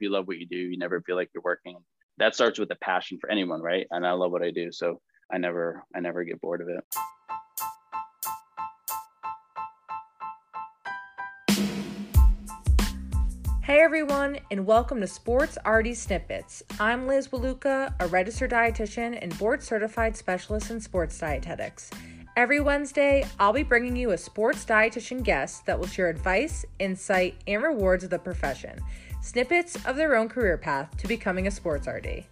you love what you do, you never feel like you're working. That starts with a passion for anyone, right? And I love what I do. So I never, I never get bored of it. Hey everyone, and welcome to Sports RD Snippets. I'm Liz Waluka, a registered dietitian and board certified specialist in sports dietetics. Every Wednesday, I'll be bringing you a sports dietitian guest that will share advice, insight, and rewards of the profession, snippets of their own career path to becoming a sports RD.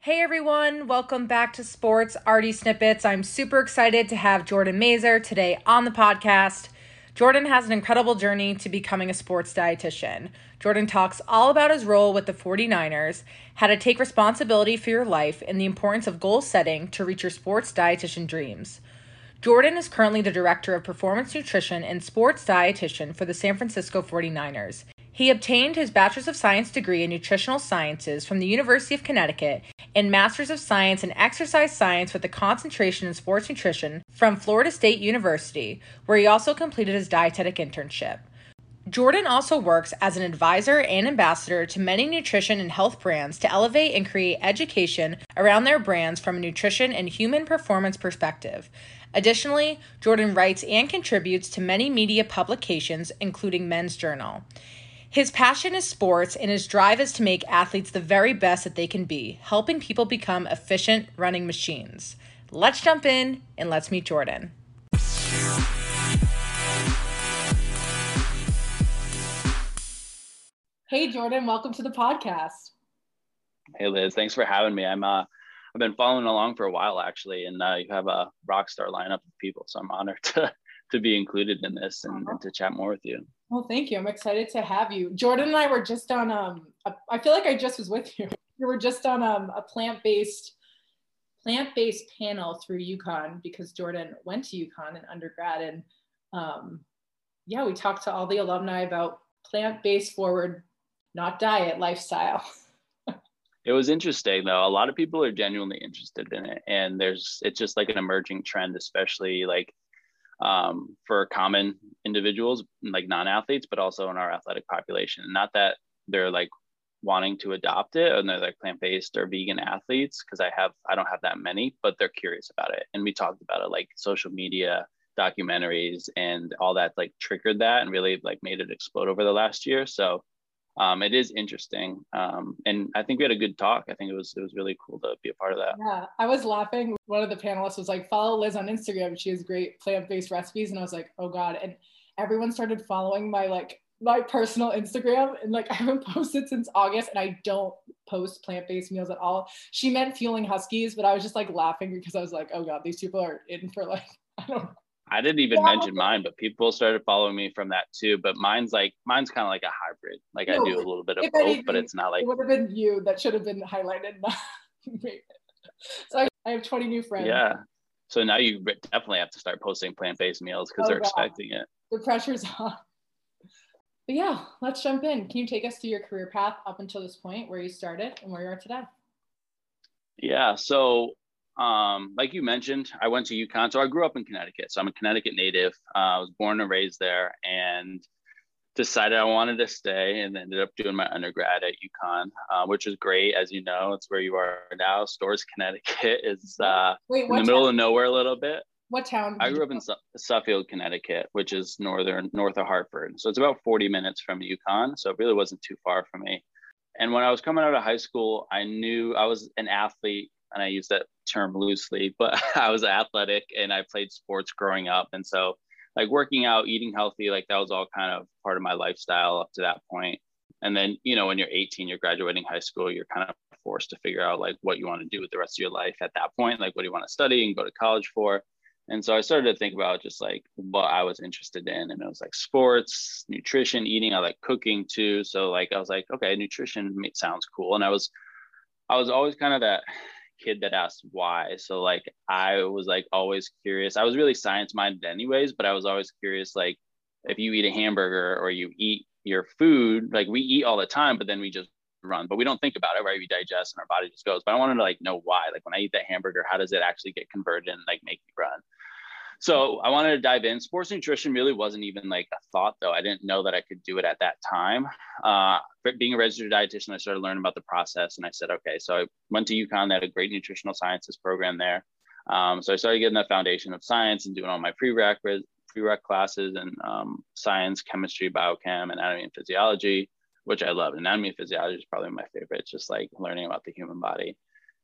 Hey everyone, welcome back to Sports RD Snippets. I'm super excited to have Jordan Mazur today on the podcast. Jordan has an incredible journey to becoming a sports dietitian. Jordan talks all about his role with the 49ers, how to take responsibility for your life, and the importance of goal setting to reach your sports dietitian dreams. Jordan is currently the director of performance nutrition and sports dietitian for the San Francisco 49ers. He obtained his Bachelor's of Science degree in Nutritional Sciences from the University of Connecticut and Master's of Science in Exercise Science with a concentration in sports nutrition from Florida State University, where he also completed his dietetic internship. Jordan also works as an advisor and ambassador to many nutrition and health brands to elevate and create education around their brands from a nutrition and human performance perspective. Additionally, Jordan writes and contributes to many media publications, including Men's Journal. His passion is sports, and his drive is to make athletes the very best that they can be, helping people become efficient running machines. Let's jump in and let's meet Jordan. Hey, Jordan, welcome to the podcast. Hey, Liz, thanks for having me. I'm uh, I've been following along for a while actually, and uh, you have a rock star lineup of people, so I'm honored to to be included in this and, and to chat more with you. Well, thank you. I'm excited to have you. Jordan and I were just on, um, a, I feel like I just was with you. We were just on um, a plant-based, plant-based panel through UConn because Jordan went to UConn in undergrad. And um, yeah, we talked to all the alumni about plant-based forward, not diet lifestyle. it was interesting though. A lot of people are genuinely interested in it. And there's, it's just like an emerging trend, especially like um, for common individuals like non-athletes but also in our athletic population not that they're like wanting to adopt it and they're like plant-based or vegan athletes because i have i don't have that many but they're curious about it and we talked about it like social media documentaries and all that like triggered that and really like made it explode over the last year so um, it is interesting. Um, and I think we had a good talk. I think it was it was really cool to be a part of that. Yeah, I was laughing. One of the panelists was like, "Follow Liz on Instagram. She has great plant-based recipes." And I was like, "Oh God!" And everyone started following my like my personal Instagram, and like I haven't posted since August, and I don't post plant-based meals at all. She meant fueling huskies, but I was just like laughing because I was like, "Oh God, these people are in for like I don't." I didn't even yeah. mention mine, but people started following me from that too. But mine's like mine's kind of like a hybrid. Like no, I do a little bit of both, anything, but it's not like it would have been you that should have been highlighted. so I, I, have 20 new friends. Yeah. So now you definitely have to start posting plant-based meals because oh, they're God. expecting it. The pressure's on. But yeah, let's jump in. Can you take us through your career path up until this point, where you started and where you are today? Yeah. So um, like you mentioned, I went to UConn. So I grew up in Connecticut. So I'm a Connecticut native. Uh, I was born and raised there and decided I wanted to stay and ended up doing my undergrad at UConn, uh, which is great. As you know, it's where you are now. Storrs, Connecticut is uh, Wait, in the middle of nowhere a little bit. What town? I grew up in Su- Suffield, Connecticut, which is northern north of Hartford. So it's about 40 minutes from UConn. So it really wasn't too far from me. And when I was coming out of high school, I knew I was an athlete and I use that term loosely, but I was athletic and I played sports growing up. And so like working out, eating healthy, like that was all kind of part of my lifestyle up to that point. And then, you know, when you're 18, you're graduating high school, you're kind of forced to figure out like what you want to do with the rest of your life at that point. Like, what do you want to study and go to college for? And so I started to think about just like what I was interested in. And it was like sports, nutrition, eating. I like cooking too. So like I was like, okay, nutrition sounds cool. And I was I was always kind of that kid that asked why. So like I was like always curious. I was really science minded anyways, but I was always curious like if you eat a hamburger or you eat your food, like we eat all the time, but then we just run, but we don't think about it, right? We digest and our body just goes. But I wanted to like know why. Like when I eat that hamburger, how does it actually get converted and like make me run? So I wanted to dive in. Sports nutrition really wasn't even like a thought, though. I didn't know that I could do it at that time. Uh, being a registered dietitian, I started learning about the process, and I said, okay. So I went to UConn. They had a great nutritional sciences program there. Um, so I started getting the foundation of science and doing all my prereq prereq classes and um, science, chemistry, biochem, anatomy, and physiology, which I love. Anatomy and physiology is probably my favorite. It's just like learning about the human body.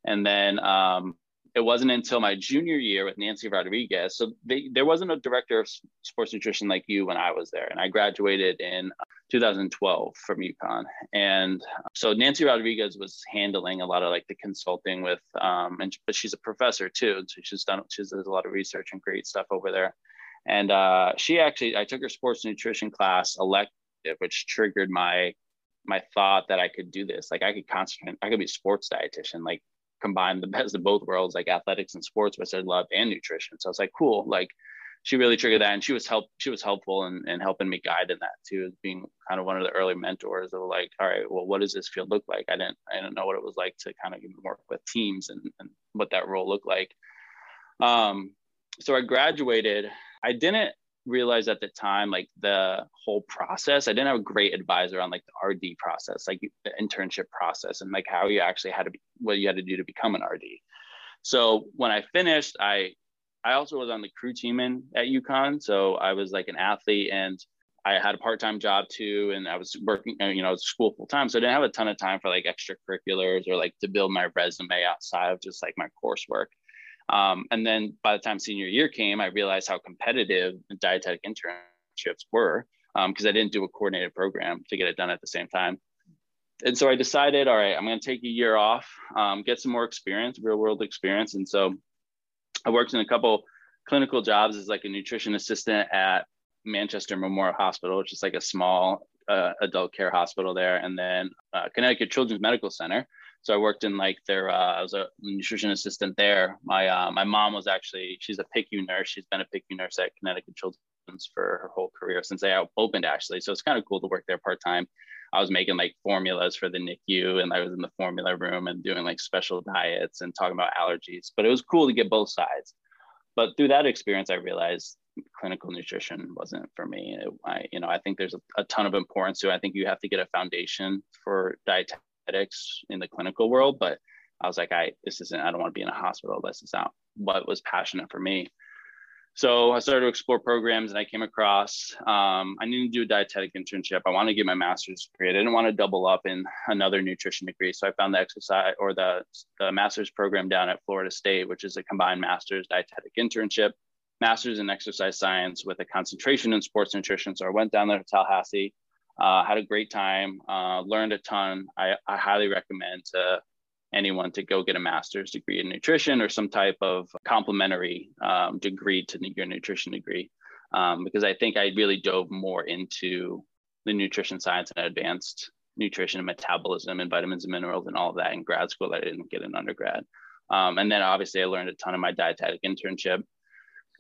And then um, it wasn't until my junior year with Nancy Rodriguez. So they, there wasn't a director of sports nutrition like you when I was there. And I graduated in 2012 from UConn. And so Nancy Rodriguez was handling a lot of like the consulting with, um, and but she's a professor too. So she's done, she does a lot of research and great stuff over there. And uh, she actually, I took her sports nutrition class elective, which triggered my my thought that I could do this. Like I could concentrate, I could be a sports dietitian. Like combine the best of both worlds, like athletics and sports, which I love, and nutrition. So I was like, cool. Like she really triggered that, and she was help. She was helpful in, in helping me guide in that too, being kind of one of the early mentors of like, all right, well, what does this field look like? I didn't, I didn't know what it was like to kind of work with teams and, and what that role looked like. Um, so I graduated. I didn't realized at the time like the whole process i didn't have a great advisor on like the rd process like the internship process and like how you actually had to be what you had to do to become an rd so when i finished i i also was on the crew team in at UConn so i was like an athlete and i had a part-time job too and i was working uh, you know school full-time so i didn't have a ton of time for like extracurriculars or like to build my resume outside of just like my coursework um, and then by the time senior year came, I realized how competitive dietetic internships were because um, I didn't do a coordinated program to get it done at the same time. And so I decided, all right, I'm going to take a year off, um, get some more experience, real world experience. And so I worked in a couple clinical jobs as like a nutrition assistant at Manchester Memorial Hospital, which is like a small uh, adult care hospital there, and then uh, Connecticut Children's Medical Center, so I worked in like their, uh, I was a nutrition assistant there. My uh, my mom was actually, she's a PICU nurse. She's been a PICU nurse at Connecticut Children's for her whole career since they opened actually. So it's kind of cool to work there part time. I was making like formulas for the NICU and I was in the formula room and doing like special diets and talking about allergies. But it was cool to get both sides. But through that experience, I realized clinical nutrition wasn't for me. It, I, you know, I think there's a, a ton of importance to. It. I think you have to get a foundation for in the clinical world, but I was like, I this isn't. I don't want to be in a hospital. This is not what was passionate for me. So I started to explore programs, and I came across. Um, I needed to do a dietetic internship. I wanted to get my master's degree. I didn't want to double up in another nutrition degree, so I found the exercise or the, the master's program down at Florida State, which is a combined master's dietetic internship, master's in exercise science with a concentration in sports nutrition. So I went down there to Tallahassee uh, had a great time, uh, learned a ton. I, I highly recommend to anyone to go get a master's degree in nutrition or some type of complementary um, degree to your nutrition degree. Um, because I think I really dove more into the nutrition science and advanced nutrition and metabolism and vitamins and minerals and all of that in grad school that I didn't get in undergrad. Um, and then obviously I learned a ton of my dietetic internship.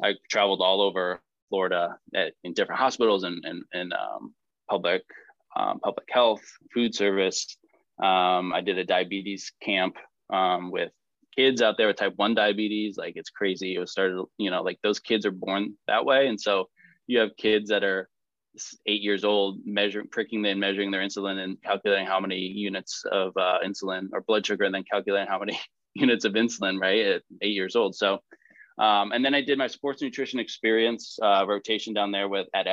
I traveled all over Florida at, in different hospitals and, and, and um, public um, public health, food service. Um, I did a diabetes camp um, with kids out there with type 1 diabetes. Like it's crazy. It was started, you know, like those kids are born that way. And so you have kids that are eight years old measuring, pricking them, measuring their insulin and calculating how many units of uh, insulin or blood sugar and then calculating how many units of insulin, right, at eight years old. So, um, and then I did my sports nutrition experience uh, rotation down there with at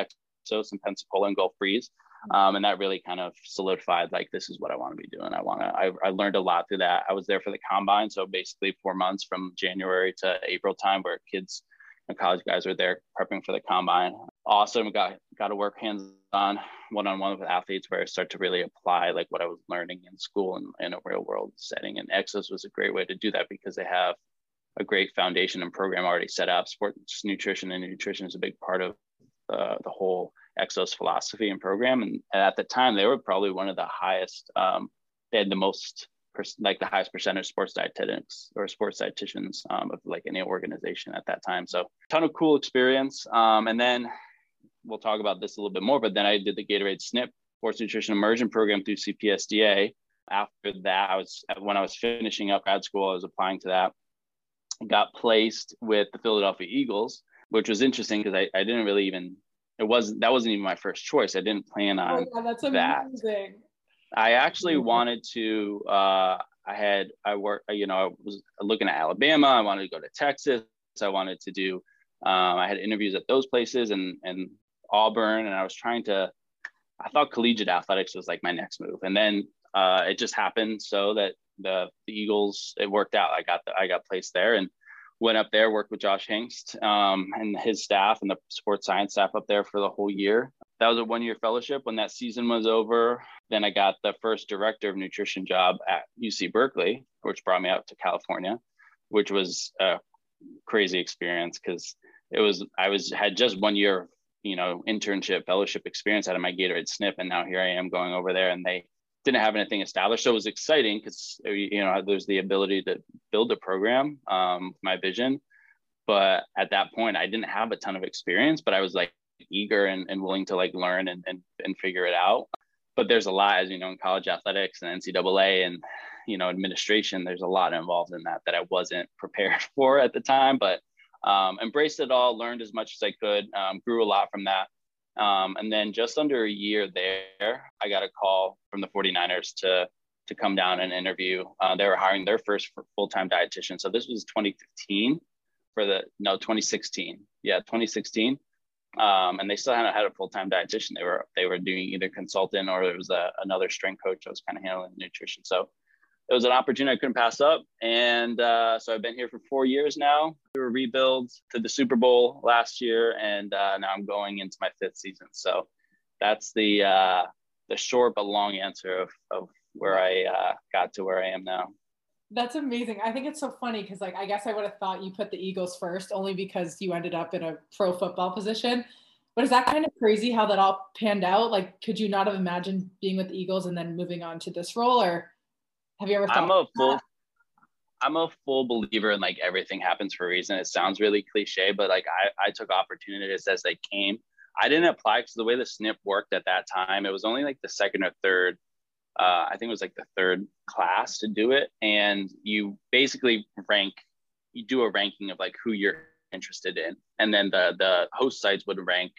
Exos in Pensacola and Gulf Breeze. Um, and that really kind of solidified like this is what I want to be doing. I want to. I, I learned a lot through that. I was there for the combine, so basically four months from January to April time, where kids and college guys were there prepping for the combine. Awesome. Got got to work hands on, one on one with athletes, where I start to really apply like what I was learning in school and in a real world setting. And Exos was a great way to do that because they have a great foundation and program already set up. Sports nutrition and nutrition is a big part of the whole Exos philosophy and program. And at the time, they were probably one of the highest. Um, they had the most, like the highest percentage sports dietetics or sports dietitians um, of like any organization at that time. So ton of cool experience. Um, and then we'll talk about this a little bit more. But then I did the Gatorade SNP Sports Nutrition Immersion Program through CPSDA. After that, I was when I was finishing up grad school, I was applying to that. got placed with the Philadelphia Eagles which was interesting because I, I didn't really even it wasn't that wasn't even my first choice. I didn't plan on oh, yeah, that's amazing. that. I actually wanted to uh I had I worked you know I was looking at Alabama, I wanted to go to Texas, I wanted to do um, I had interviews at those places and and Auburn and I was trying to I thought collegiate athletics was like my next move. And then uh, it just happened so that the, the Eagles it worked out. I got the, I got placed there and went up there, worked with Josh Hingst um, and his staff and the sports science staff up there for the whole year. That was a one year fellowship. When that season was over, then I got the first director of nutrition job at UC Berkeley, which brought me out to California, which was a crazy experience because it was I was had just one year you know internship fellowship experience out of my Gatorade SNP, and now here I am going over there, and they didn't have anything established. So it was exciting because you know there's the ability to build a program, um, my vision. But at that point, I didn't have a ton of experience, but I was like eager and, and willing to like learn and, and and figure it out. But there's a lot, as you know, in college athletics and NCAA and you know administration. There's a lot involved in that that I wasn't prepared for at the time, but um, embraced it all, learned as much as I could, um, grew a lot from that. Um, and then just under a year there, I got a call from the 49ers to to come down and interview. Uh, they were hiring their first full time dietitian. So this was 2015 for the no 2016. Yeah, 2016. Um, and they still hadn't had a full time dietitian. They were they were doing either consultant or there was a, another strength coach that was kind of handling nutrition. So it was an opportunity I couldn't pass up. And uh, so I've been here for four years now. We were rebuild to the Super Bowl last year, and uh, now I'm going into my fifth season. So that's the uh, the short but long answer of, of where I uh, got to where I am now. That's amazing. I think it's so funny because, like, I guess I would have thought you put the Eagles first only because you ended up in a pro football position. But is that kind of crazy how that all panned out? Like, could you not have imagined being with the Eagles and then moving on to this role, or have you ever thought I'm a full I'm a full believer in like everything happens for a reason. It sounds really cliche, but like I, I took opportunities as they came. I didn't apply because the way the SNP worked at that time, it was only like the second or third, uh, I think it was like the third class to do it. And you basically rank, you do a ranking of like who you're interested in. And then the the host sites would rank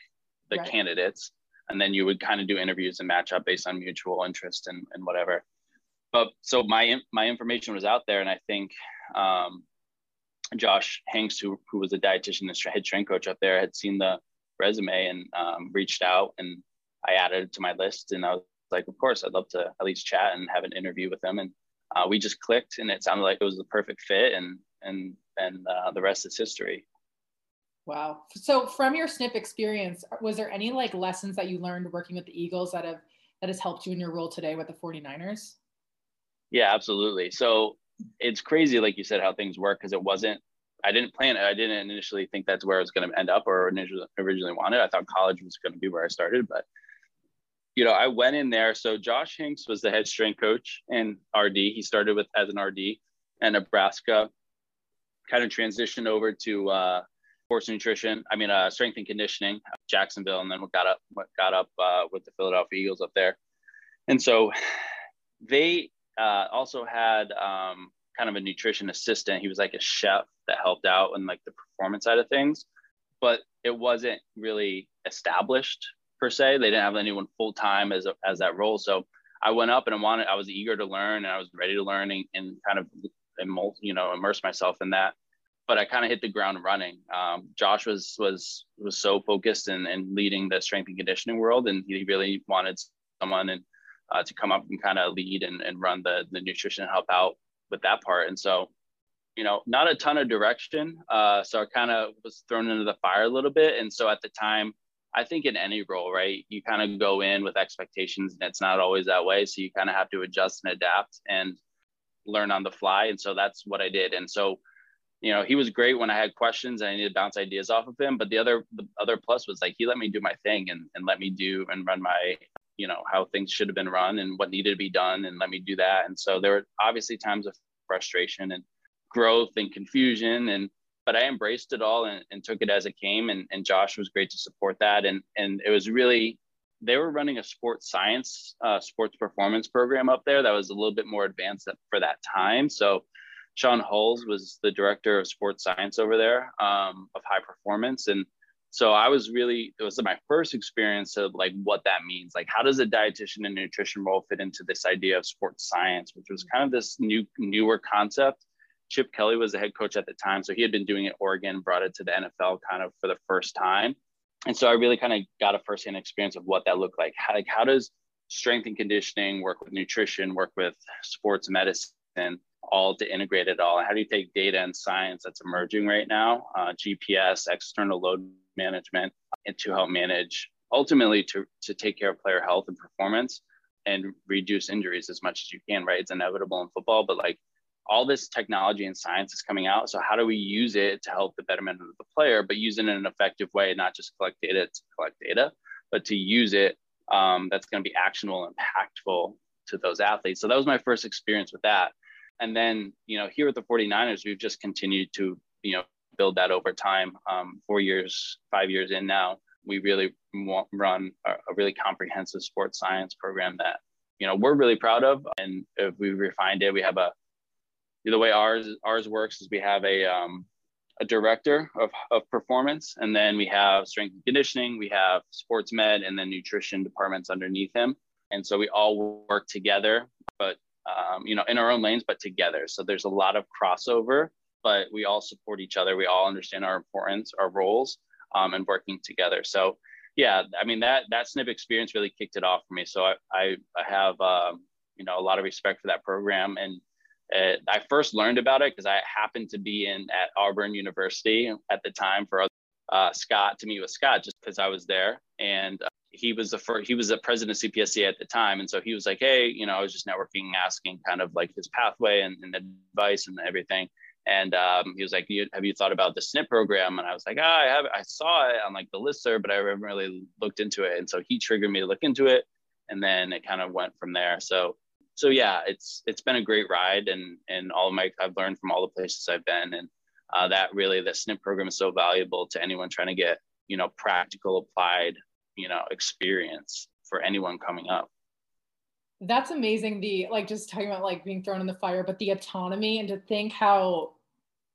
the right. candidates. And then you would kind of do interviews and match up based on mutual interest and, and whatever but so my my information was out there, and I think um, Josh Hingst, who who was a dietitian and head strength coach up there, had seen the resume and um, reached out, and I added it to my list, and I was like, of course, I'd love to at least chat and have an interview with them, and uh, we just clicked, and it sounded like it was the perfect fit, and and and uh, the rest is history. Wow. So from your SNP experience, was there any like lessons that you learned working with the Eagles that have that has helped you in your role today with the 49ers? Yeah, absolutely. So it's crazy, like you said, how things work because it wasn't. I didn't plan it. I didn't initially think that's where I was going to end up or initially originally wanted. I thought college was going to be where I started, but you know, I went in there. So Josh Hingst was the head strength coach and RD. He started with as an RD and Nebraska, kind of transitioned over to uh, sports nutrition. I mean, uh, strength and conditioning, Jacksonville, and then we got up, got up uh, with the Philadelphia Eagles up there. And so they uh, also had um, kind of a nutrition assistant. He was like a chef that helped out in like the performance side of things, but it wasn't really established per se. They didn't have anyone full time as a, as that role. So I went up and I wanted. I was eager to learn and I was ready to learn and, and kind of you know immerse myself in that. But I kind of hit the ground running. Um, Josh was was was so focused and and leading the strength and conditioning world, and he really wanted someone and uh, to come up and kind of lead and, and run the, the nutrition and help out with that part. And so, you know, not a ton of direction. Uh, so I kind of was thrown into the fire a little bit. And so at the time, I think in any role, right, you kind of go in with expectations and it's not always that way. So you kind of have to adjust and adapt and learn on the fly. And so that's what I did. And so, you know, he was great when I had questions and I needed to bounce ideas off of him. But the other, the other plus was like he let me do my thing and, and let me do and run my you know how things should have been run and what needed to be done and let me do that. And so there were obviously times of frustration and growth and confusion and but i embraced it all and, and took it as it came. And, and josh was great to support that. And and it was really they were running a sports science uh, sports performance program up there that was a little bit more advanced for that time. So Shaun Huls was the director of sports science over there um, of high performance. And so I was really, it was my first experience of like what that means. Like, how does a dietitian and nutrition role fit into this idea of sports science, which was kind of this new, newer concept. Chip Kelly was the head coach at the time. So he had been doing it Oregon, brought it to the NFL kind of for the first time. And so I really kind of got a firsthand experience of what that looked like. How, like, how does strength and conditioning work with nutrition, work with sports medicine, all to integrate it all? How do you take data and science that's emerging right now, uh, GPS, external load management, and to help manage ultimately to, to take care of player health and performance and reduce injuries as much as you can, right? It's inevitable in football, but like all this technology and science is coming out. So how do we use it to help the betterment of the player, but use it in an effective way, not just collect data to collect data, but to use it um, that's going to be actionable, and impactful to those athletes. So that was my first experience with that. And then, you know, here at the 49ers, we've just continued to, you know, build that over time. Um, four years, five years in now, we really run a, a, really comprehensive sports science program that, you know, we're really proud of. And if we refined it, we have a, the way ours ours works is we have a um, a director of, of performance and then we have strength and conditioning we have sports med and then nutrition departments underneath him and so we all work together but um, you know, in our own lanes, but together. So there's a lot of crossover, but we all support each other. We all understand our importance, our roles, um, and working together. So yeah, I mean that that snip experience really kicked it off for me. So I I, I have um, you know a lot of respect for that program, and uh, I first learned about it because I happened to be in at Auburn University at the time for uh, Scott to meet with Scott just because I was there, and uh, he was the first, he was the president of CPSC at the time. And so he was like, Hey, you know, I was just networking, asking kind of like his pathway and, and advice and everything. And um, he was like, have you thought about the SNP program? And I was like, oh, I have, I saw it on like the listserv, but I haven't really looked into it. And so he triggered me to look into it. And then it kind of went from there. So, so yeah, it's, it's been a great ride and, and all my, I've learned from all the places I've been. And uh, that really, the SNP program is so valuable to anyone trying to get, you know, practical applied you know experience for anyone coming up. That's amazing the like just talking about like being thrown in the fire but the autonomy and to think how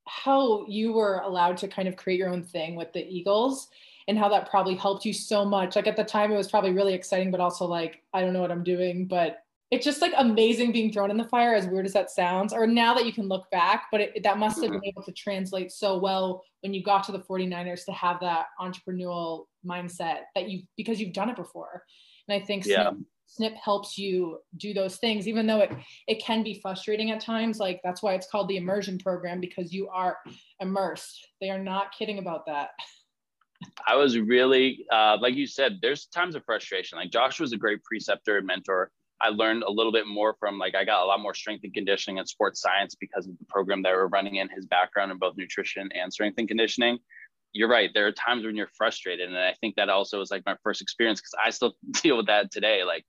how you were allowed to kind of create your own thing with the eagles and how that probably helped you so much. Like at the time it was probably really exciting but also like i don't know what i'm doing but it's just like amazing being thrown in the fire as weird as that sounds or now that you can look back but it, that must have been mm-hmm. able to translate so well when you got to the 49ers to have that entrepreneurial mindset that you because you've done it before and i think yeah. snip, snip helps you do those things even though it it can be frustrating at times like that's why it's called the immersion program because you are immersed they are not kidding about that I was really, uh, like you said, there's times of frustration. Like Josh was a great preceptor and mentor I learned a little bit more from like I got a lot more strength and conditioning and sports science because of the program that we're running in his background in both nutrition and strength and conditioning. You're right. There are times when you're frustrated, and I think that also was like my first experience because I still deal with that today. Like,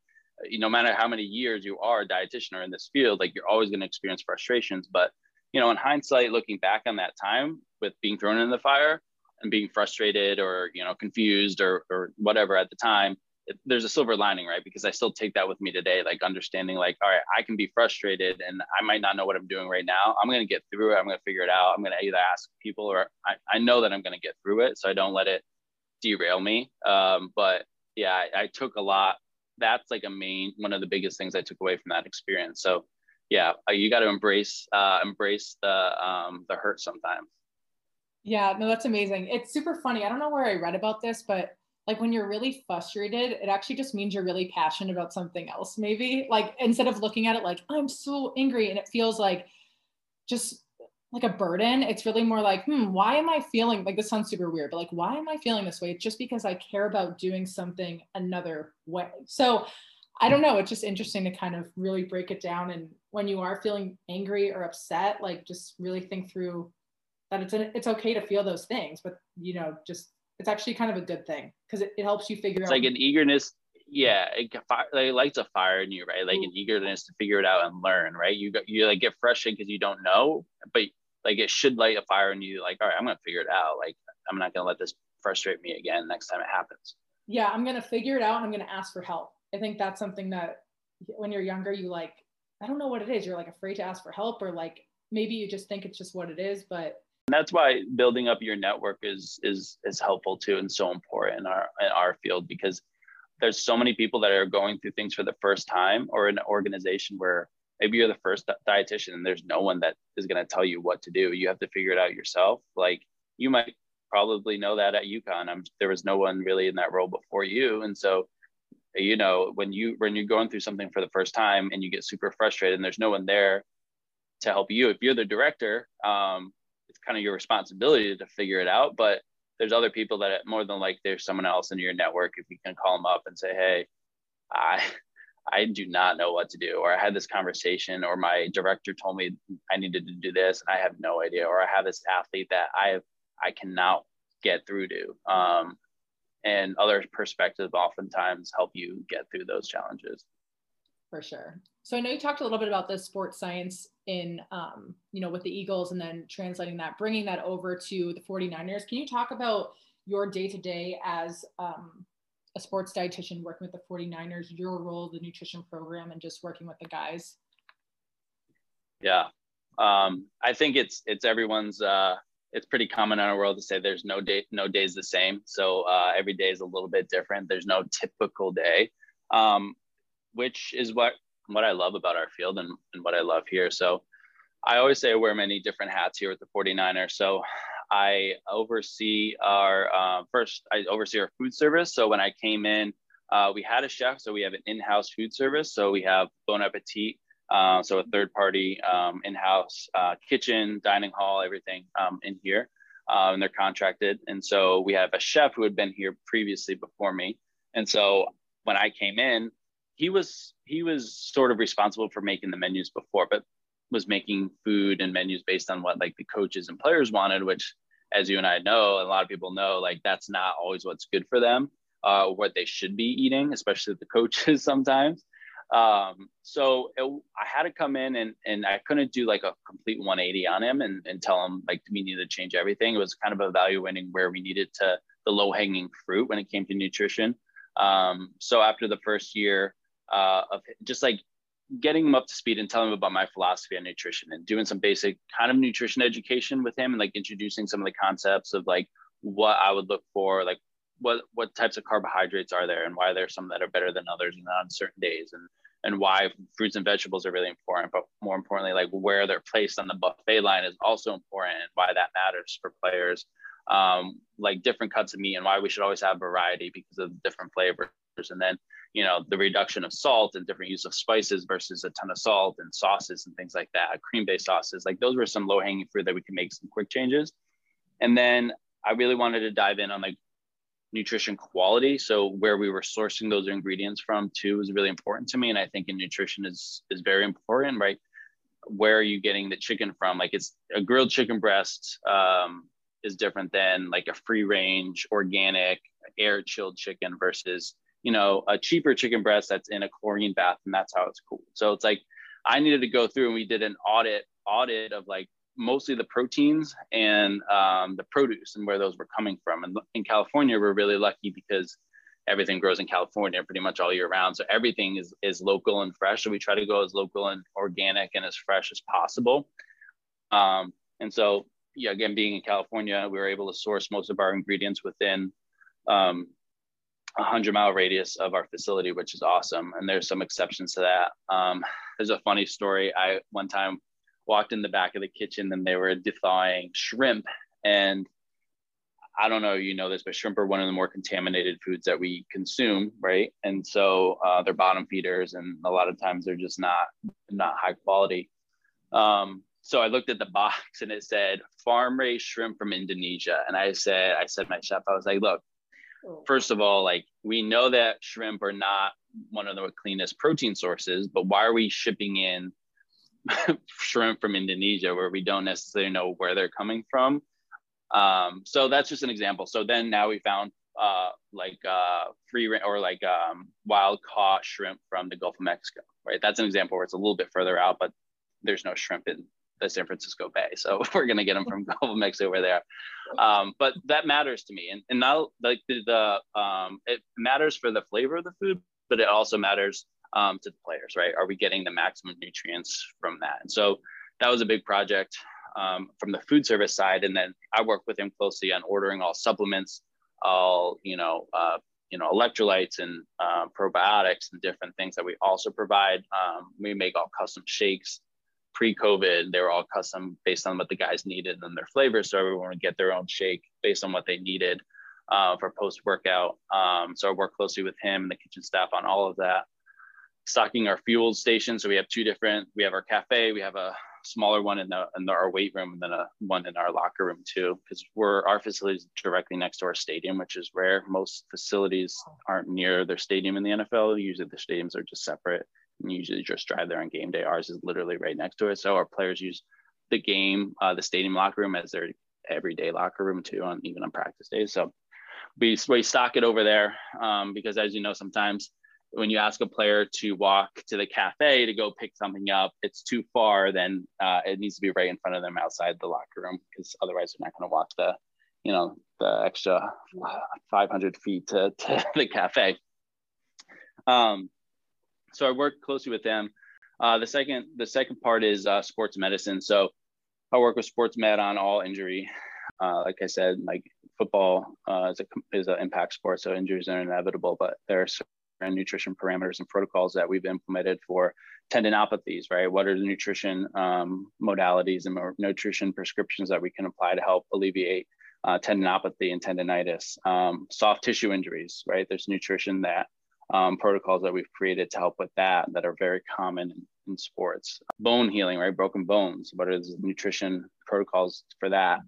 you no matter how many years you are a dietitian or in this field, like you're always going to experience frustrations. But you know, in hindsight, looking back on that time with being thrown in the fire and being frustrated or you know confused or or whatever at the time, there's a silver lining, right? Because I still take that with me today, like understanding, like, all right, I can be frustrated and I might not know what I'm doing right now. I'm going to get through it. I'm going to figure it out. I'm going to either ask people or I, I know that I'm going to get through it. So I don't let it derail me. Um, but yeah, I, I took a lot. That's like a main, one of the biggest things I took away from that experience. So yeah, uh, you got to embrace, uh, embrace the, um, the hurt sometimes. Yeah, no, that's amazing. It's super funny. I don't know where I read about this, but like when you're really frustrated, it actually just means you're really passionate about something else, maybe. Like instead of looking at it like, I'm so angry and it feels like just like a burden, it's really more like, hmm, why am I feeling like this sounds super weird, but like, why am I feeling this way? It's just because I care about doing something another way. So I don't know. It's just interesting to kind of really break it down. And when you are feeling angry or upset, like just really think through that it's, it's okay to feel those things, but you know, just it's actually kind of a good thing because it, it helps you figure it's out. like an eagerness. Yeah, it, it lights a fire in you, right? Like mm. an eagerness to figure it out and learn, right? You you like get frustrated because you don't know, but like it should light a fire in you. Like, all right, I'm gonna figure it out. Like, I'm not gonna let this frustrate me again next time it happens. Yeah, I'm gonna figure it out and I'm gonna ask for help. I think that's something that when you're younger, you like, I don't know what it is. You're like afraid to ask for help or like maybe you just think it's just what it is, but and that's why building up your network is is is helpful too and so important in our in our field because there's so many people that are going through things for the first time or an organization where maybe you're the first dietitian and there's no one that is going to tell you what to do you have to figure it out yourself like you might probably know that at UConn. I'm, there was no one really in that role before you, and so you know when you when you're going through something for the first time and you get super frustrated and there's no one there to help you. If you're the director, um, kind of your responsibility to figure it out. But there's other people that more than like there's someone else in your network if you can call them up and say, hey, I I do not know what to do, or I had this conversation, or my director told me I needed to do this and I have no idea, or I have this athlete that I I cannot get through to. Um, and other perspectives oftentimes help you get through those challenges. For sure. So I know you talked a little bit about the sports science in, um, you know, with the Eagles and then translating that, bringing that over to the 49ers. Can you talk about your day to day as um, a sports dietitian working with the 49ers, your role, the nutrition program, and just working with the guys? Yeah. Um, I think it's, it's everyone's, uh, it's pretty common in our world to say there's no day no days the same so uh, every day is a little bit different there's no typical day um, which is what what i love about our field and, and what i love here so i always say i wear many different hats here with the 49ers so i oversee our uh, first i oversee our food service so when i came in uh, we had a chef so we have an in-house food service so we have bon appetit uh, so a third party um, in-house uh, kitchen, dining hall, everything um, in here. Um, and they're contracted. And so we have a chef who had been here previously before me. And so when I came in, he was he was sort of responsible for making the menus before, but was making food and menus based on what like the coaches and players wanted, which as you and I know, and a lot of people know, like that's not always what's good for them, uh, what they should be eating, especially the coaches sometimes. Um, so it, I had to come in and, and I couldn't do like a complete 180 on him and, and tell him like we needed to change everything. It was kind of evaluating where we needed to the low hanging fruit when it came to nutrition. Um, so after the first year uh, of just like getting him up to speed and telling him about my philosophy on nutrition and doing some basic kind of nutrition education with him and like introducing some of the concepts of like what I would look for, like what what types of carbohydrates are there and why there's some that are better than others and on certain days and and why fruits and vegetables are really important, but more importantly, like where they're placed on the buffet line is also important and why that matters for players. Um, like different cuts of meat and why we should always have variety because of different flavors. And then, you know, the reduction of salt and different use of spices versus a ton of salt and sauces and things like that, cream based sauces. Like those were some low hanging fruit that we can make some quick changes. And then I really wanted to dive in on like nutrition quality. So where we were sourcing those ingredients from too was really important to me. And I think in nutrition is is very important, right? Where are you getting the chicken from? Like it's a grilled chicken breast um, is different than like a free range, organic, air chilled chicken versus, you know, a cheaper chicken breast that's in a chlorine bath and that's how it's cooled. So it's like I needed to go through and we did an audit audit of like mostly the proteins and um, the produce and where those were coming from. And in California, we're really lucky because everything grows in California pretty much all year round. So everything is, is local and fresh. So we try to go as local and organic and as fresh as possible. Um, and so, yeah, again, being in California, we were able to source most of our ingredients within um, a hundred mile radius of our facility, which is awesome. And there's some exceptions to that. Um, there's a funny story. I one time walked in the back of the kitchen and they were thawing shrimp and I don't know, you know this, but shrimp are one of the more contaminated foods that we consume, right? And so uh, they're bottom feeders, and a lot of times they're just not not high quality. Um, so I looked at the box and it said farm raised shrimp from Indonesia, and I said, I said, my chef, I was like, look. First of all, like we know that shrimp are not one of the cleanest protein sources, but why are we shipping in shrimp from Indonesia where we don't necessarily know where they're coming from. Um, so that's just an example. So then now we found uh, like uh, free or like um, wild caught shrimp from the Gulf of Mexico, right? That's an example where it's a little bit further out, but there's no shrimp in the San Francisco Bay. So we're going to get them from Gulf of Mexico where they are. Um, but that matters to me. And, and now like the, the um, it matters for the flavor of the food, but it also matters um, to the players, right? Are we getting the maximum nutrients from that? And so that was a big project um, from the food service side. And then I work with him closely on ordering all supplements, all, you know, uh, you know, electrolytes and uh, probiotics and different things that we also provide. Um, we make all custom shakes. Pre-COVID, they were all custom based on what the guys needed and their flavors. So everyone would get their own shake based on what they needed uh, for post-workout. Um, so I work closely with him and the kitchen staff on all of that. Stocking our fuel station. So we have two different. We have our cafe. We have a smaller one in the in the, our weight room and then a one in our locker room too because we're our facilities directly next to our stadium which is rare most facilities aren't near their stadium in the nfl usually the stadiums are just separate usually just drive there on game day. Ours is literally right next to it so our players use the game uh, the stadium locker room as their everyday locker room too on even on practice days. So we, we stock it over there um, because as you know sometimes when you ask a player to walk to the cafe to go pick something up, it's too far, then uh, it needs to be right in front of them outside the locker room because otherwise they're not going to walk the, you know, the extra 500 feet to, to the cafe. Um, so I work closely with them. Uh, the second, the second part is uh, sports medicine. So I work with sports med on all injury. Uh, like I said, like football uh, is a is an impact sport, so injuries are inevitable. But there are certain nutrition parameters and protocols that we've implemented for tendinopathies, right? What are the nutrition um, modalities and nutrition prescriptions that we can apply to help alleviate uh, tendinopathy and tendinitis? Um, soft tissue injuries, right? There's nutrition that um, protocols that we've created to help with that that are very common in, in sports. Bone healing, right? Broken bones. What are the nutrition protocols for that?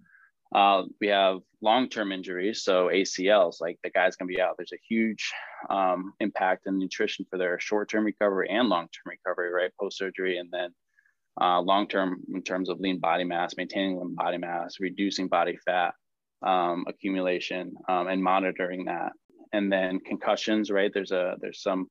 Uh, we have long-term injuries, so ACLs, like the guy's gonna be out. There's a huge um, impact in nutrition for their short-term recovery and long-term recovery, right, post-surgery, and then uh, long-term in terms of lean body mass, maintaining lean body mass, reducing body fat um, accumulation, um, and monitoring that. And then concussions, right? There's a there's some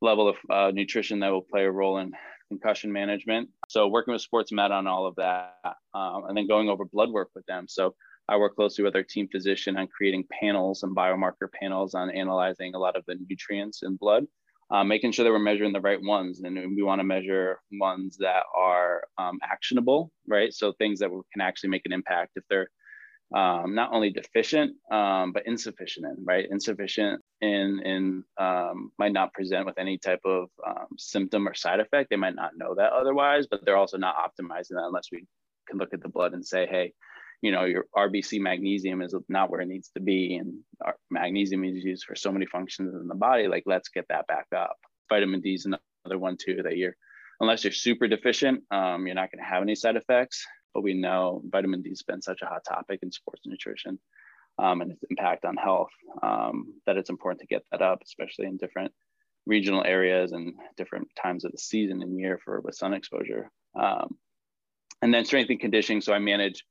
level of uh, nutrition that will play a role in concussion management. So working with sports med on all of that, um, and then going over blood work with them. So I work closely with our team physician on creating panels and biomarker panels on analyzing a lot of the nutrients in blood, uh, making sure that we're measuring the right ones. And we want to measure ones that are um, actionable, right? So things that can actually make an impact if they're um, not only deficient um, but insufficient in right? Insufficient in in um, might not present with any type of um, symptom or side effect. They might not know that otherwise but they're also not optimizing that unless we can look at the blood and say hey you know your rbc magnesium is not where it needs to be and magnesium is used for so many functions in the body like let's get that back up. Vitamin d is another one too that you're unless you're super deficient um, you're not going to have any side effects but we know vitamin D has been such a hot topic in sports nutrition um, and its impact on health um, that it's important to get that up, especially in different regional areas and different times of the season and year for with sun exposure. Um, and then strength and conditioning. So I manage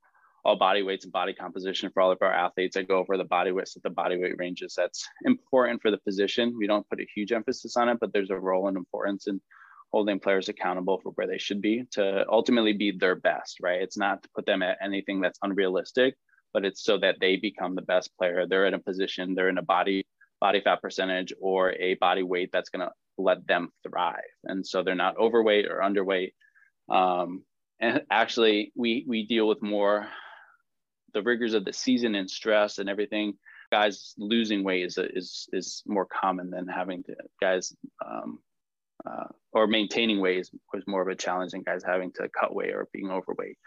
all body weights and body composition for all of our athletes. I go over the body weights at the body weight ranges. That's important for the position. We don't put a huge emphasis on it, but there's a role and importance in holding players accountable for where they should be to ultimately be their best, right? It's not to put them at anything that's unrealistic, but it's so that they become the best player. They're in a position, they're in a body body fat percentage or a body weight that's going to let them thrive. And so they're not overweight or underweight. Um, and actually, we we deal with more the rigors of the season and stress and everything. Guys losing weight is is is more common than having to guys um, uh, or maintaining weight was more of a challenge than guys having to cut weight or being overweight.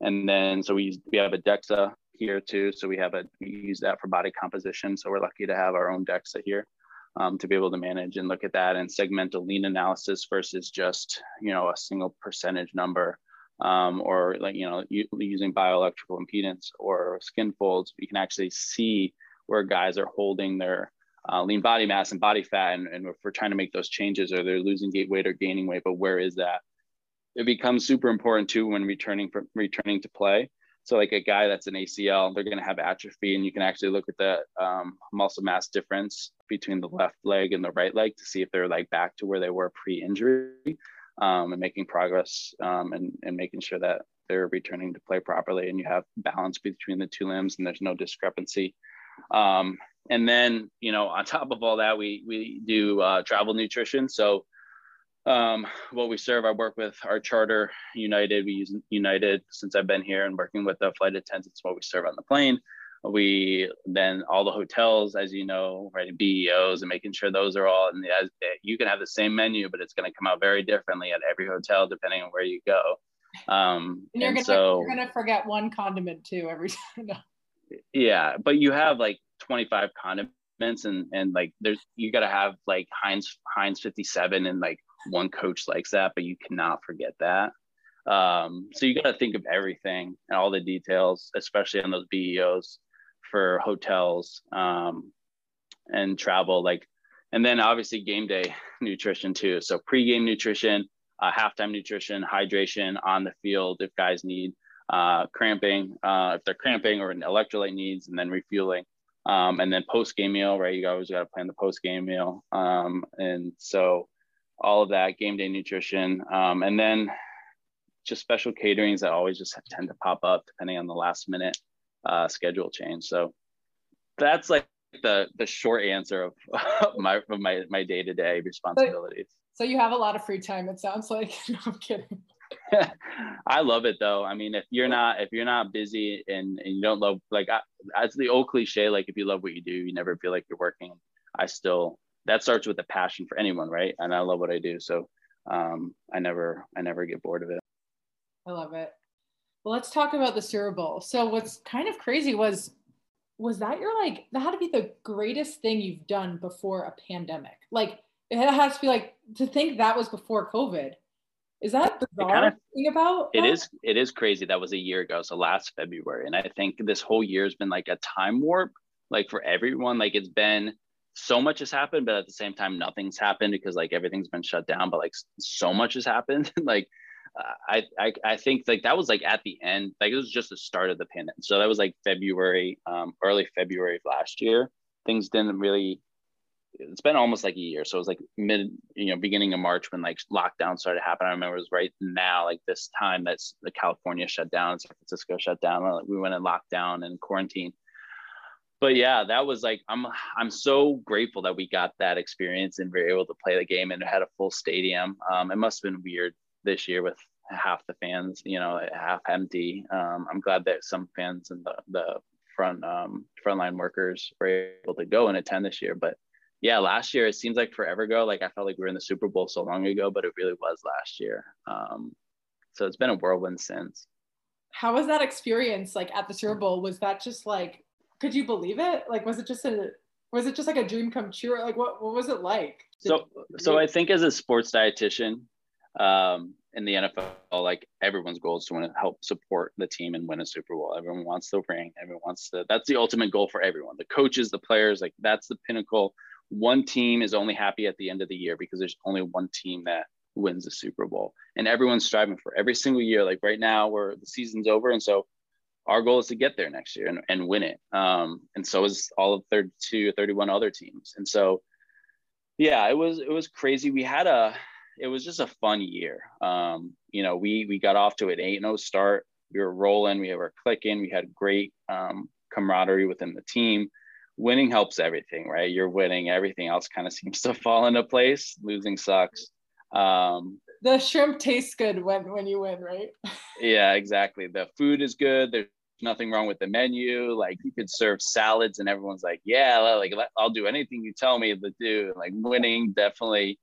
And then so we we have a DEXA here too. So we have a we use that for body composition. So we're lucky to have our own DEXA here um, to be able to manage and look at that and segment a lean analysis versus just you know a single percentage number. Um, or like you know using bioelectrical impedance or skin folds, we can actually see where guys are holding their uh, lean body mass and body fat, and, and if we're trying to make those changes, or they're losing weight or gaining weight, but where is that? It becomes super important too when returning from returning to play. So like a guy that's an ACL, they're going to have atrophy, and you can actually look at the um, muscle mass difference between the left leg and the right leg to see if they're like back to where they were pre-injury, um, and making progress um, and and making sure that they're returning to play properly, and you have balance between the two limbs, and there's no discrepancy. Um, and then, you know, on top of all that, we we do uh, travel nutrition. So um, what we serve. I work with our charter, United. We use United since I've been here and working with the flight attendants. What we serve on the plane. We then all the hotels, as you know, writing BEOs and making sure those are all. And as, you can have the same menu, but it's going to come out very differently at every hotel depending on where you go. Um, and you're and gonna so, you're gonna forget one condiment too every time. yeah, but you have like 25 condiments and and like there's you got to have like Heinz Heinz 57 and like one coach likes that, but you cannot forget that. Um, so you got to think of everything and all the details, especially on those BEOs for hotels um, and travel. Like, and then obviously game day nutrition too. So pre-game nutrition, uh, halftime nutrition, hydration on the field if guys need uh, cramping, uh, if they're cramping or an electrolyte needs, and then refueling. Um, and then post game meal, right? You always got to plan the post game meal. Um, and so all of that game day nutrition. Um, and then just special caterings that always just tend to pop up depending on the last minute uh, schedule change. So that's like the the short answer of my of my my day to day responsibilities. So you have a lot of free time. It sounds like. no, I'm kidding. I love it though. I mean, if you're not if you're not busy and, and you don't love like I, that's the old cliche. Like if you love what you do, you never feel like you're working. I still that starts with a passion for anyone, right? And I love what I do, so um, I never I never get bored of it. I love it. Well, let's talk about the Super Bowl. So what's kind of crazy was was that you're like that had to be the greatest thing you've done before a pandemic. Like it has to be like to think that was before COVID. Is that bizarre kind of, thing about? It is. It is crazy. That was a year ago, so last February, and I think this whole year has been like a time warp, like for everyone. Like it's been so much has happened, but at the same time, nothing's happened because like everything's been shut down. But like so much has happened. like I, I I think like that was like at the end, like it was just the start of the pandemic. So that was like February, um, early February of last year. Things didn't really. It's been almost like a year, so it was like mid, you know, beginning of March when like lockdown started happening. I remember it was right now, like this time that's the California shut down, San Francisco shut down. Like we went in lockdown and quarantine. But yeah, that was like I'm I'm so grateful that we got that experience and we were able to play the game and had a full stadium. Um, it must have been weird this year with half the fans, you know, half empty. Um, I'm glad that some fans and the, the front um, frontline workers were able to go and attend this year. But yeah, last year it seems like forever ago. Like I felt like we were in the Super Bowl so long ago, but it really was last year. Um, so it's been a whirlwind since. How was that experience like at the Super Bowl? Was that just like, could you believe it? Like, was it just a was it just like a dream come true? Like, what what was it like? Did so so I think as a sports dietitian, um, in the NFL, like everyone's goal is to want to help support the team and win a Super Bowl. Everyone wants the ring. Everyone wants to. That's the ultimate goal for everyone. The coaches, the players, like that's the pinnacle. One team is only happy at the end of the year because there's only one team that wins the Super Bowl, and everyone's striving for every single year. Like right now, where the season's over, and so our goal is to get there next year and, and win it. Um, and so is all of 32 or 31 other teams. And so, yeah, it was it was crazy. We had a it was just a fun year. Um, you know, we we got off to an 8-0 start. We were rolling, we were clicking, we had great um, camaraderie within the team. Winning helps everything, right? You're winning, everything else kind of seems to fall into place. Losing sucks. Um, the shrimp tastes good when when you win, right? yeah, exactly. The food is good. There's nothing wrong with the menu. Like you could serve salads, and everyone's like, "Yeah, like I'll do anything you tell me to do." Like winning definitely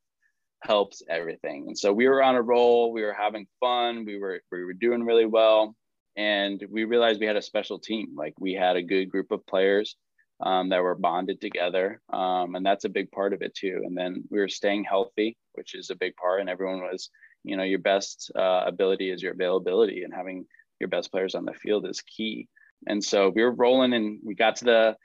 helps everything. And so we were on a roll, we were having fun, we were we were doing really well, and we realized we had a special team. Like we had a good group of players um, that were bonded together, um, and that's a big part of it too. And then we were staying healthy, which is a big part. And everyone was, you know, your best uh, ability is your availability, and having your best players on the field is key. And so we were rolling, and we got to the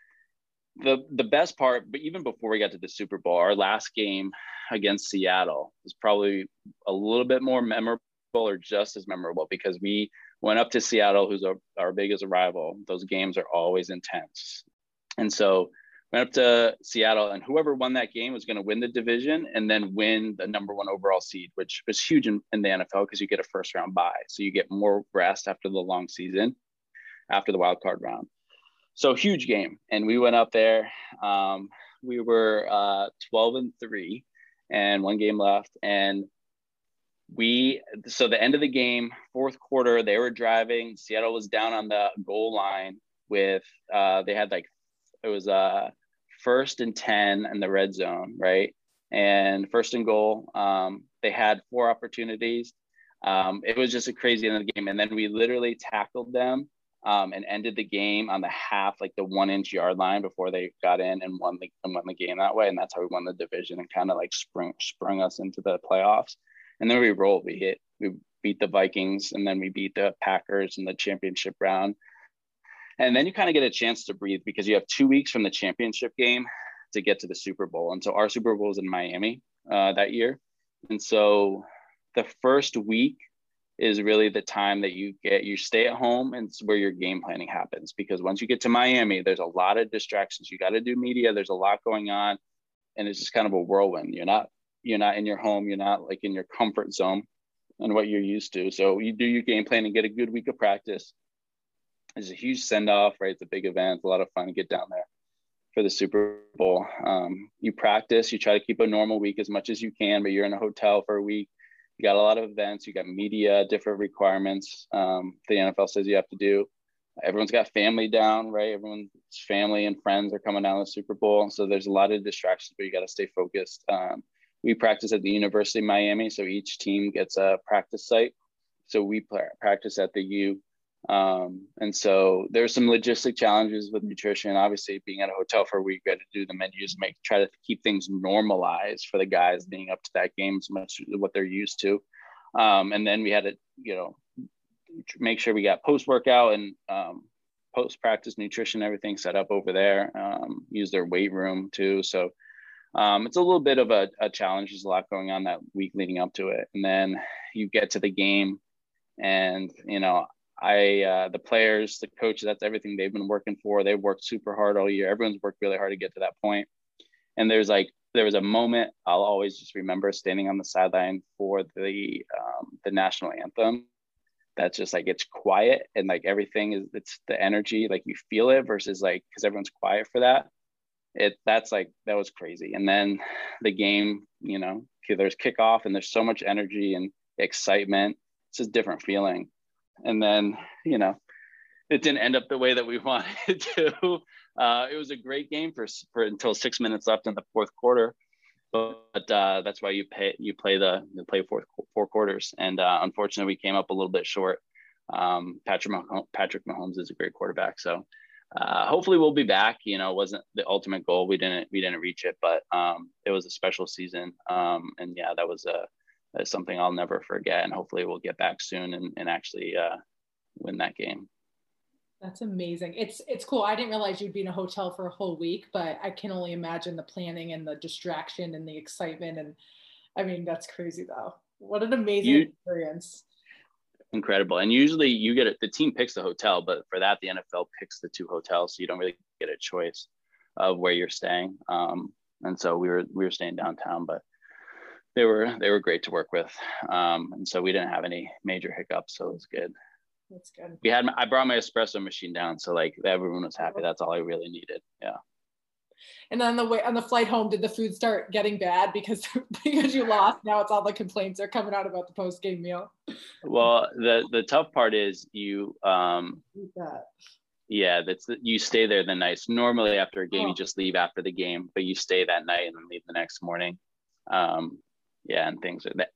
the the best part, but even before we got to the Super Bowl, our last game against Seattle was probably a little bit more memorable or just as memorable because we went up to Seattle, who's our, our biggest rival. Those games are always intense. And so went up to Seattle, and whoever won that game was going to win the division and then win the number one overall seed, which was huge in, in the NFL because you get a first round bye. So you get more rest after the long season, after the wild card round so huge game and we went up there um, we were uh, 12 and 3 and one game left and we so the end of the game, fourth quarter, they were driving. Seattle was down on the goal line with uh, they had like it was uh first and ten in the red zone, right? And first and goal, um, they had four opportunities. Um, it was just a crazy end of the game, and then we literally tackled them um, and ended the game on the half, like the one inch yard line before they got in and won the and won the game that way. And that's how we won the division and kind of like sprung us into the playoffs. And then we rolled. We hit. We beat the Vikings, and then we beat the Packers in the championship round. And then you kind of get a chance to breathe because you have two weeks from the championship game to get to the Super Bowl. And so our Super Bowl was in Miami uh, that year. And so the first week is really the time that you get you stay at home and it's where your game planning happens. Because once you get to Miami there's a lot of distractions. You got to do media. There's a lot going on. And it's just kind of a whirlwind. You're not you're not in your home. You're not like in your comfort zone and what you're used to. So you do your game plan and get a good week of practice it's a huge send off, right? It's a big event, a lot of fun to get down there for the Super Bowl. Um, you practice, you try to keep a normal week as much as you can, but you're in a hotel for a week. You got a lot of events, you got media, different requirements um, the NFL says you have to do. Everyone's got family down, right? Everyone's family and friends are coming down to the Super Bowl. So there's a lot of distractions, but you got to stay focused. Um, we practice at the University of Miami, so each team gets a practice site. So we practice at the U um, and so there's some logistic challenges with nutrition. Obviously, being at a hotel for a week, we had to do the menus, make try to keep things normalized for the guys being up to that game as much as what they're used to. Um, and then we had to, you know, make sure we got post workout and um, post practice nutrition, everything set up over there. Um, use their weight room too. So um, it's a little bit of a, a challenge. There's a lot going on that week leading up to it, and then you get to the game, and you know I uh, the players, the coaches, that's everything they've been working for. They've worked super hard all year. Everyone's worked really hard to get to that point. And there's like there was a moment I'll always just remember standing on the sideline for the um, the national anthem. That's just like it's quiet and like everything is it's the energy like you feel it versus like because everyone's quiet for that. It that's like that was crazy. And then the game, you know, there's kickoff and there's so much energy and excitement. It's a different feeling and then you know it didn't end up the way that we wanted to. Uh, it was a great game for, for until six minutes left in the fourth quarter, but uh, that's why you pay you play the you play four four quarters, and uh, unfortunately we came up a little bit short. Um, Patrick Mahomes, Patrick Mahomes is a great quarterback, so uh, hopefully we'll be back. You know, it wasn't the ultimate goal. We didn't we didn't reach it, but um, it was a special season, um, and yeah, that was a that's something I'll never forget. And hopefully we'll get back soon and, and actually uh, win that game. That's amazing. It's it's cool. I didn't realize you'd be in a hotel for a whole week, but I can only imagine the planning and the distraction and the excitement. And I mean, that's crazy though. What an amazing you, experience. Incredible. And usually you get it, the team picks the hotel, but for that, the NFL picks the two hotels. So you don't really get a choice of where you're staying. Um, and so we were, we were staying downtown, but they were they were great to work with, um, and so we didn't have any major hiccups, so it was good. That's good. We had I brought my espresso machine down, so like everyone was happy. That's all I really needed. Yeah. And then on the way on the flight home, did the food start getting bad because because you lost? Now it's all the complaints are coming out about the post game meal. Well, the the tough part is you um yeah, that's you stay there the night. Normally after a game, oh. you just leave after the game, but you stay that night and then leave the next morning. Um, yeah, and things like that.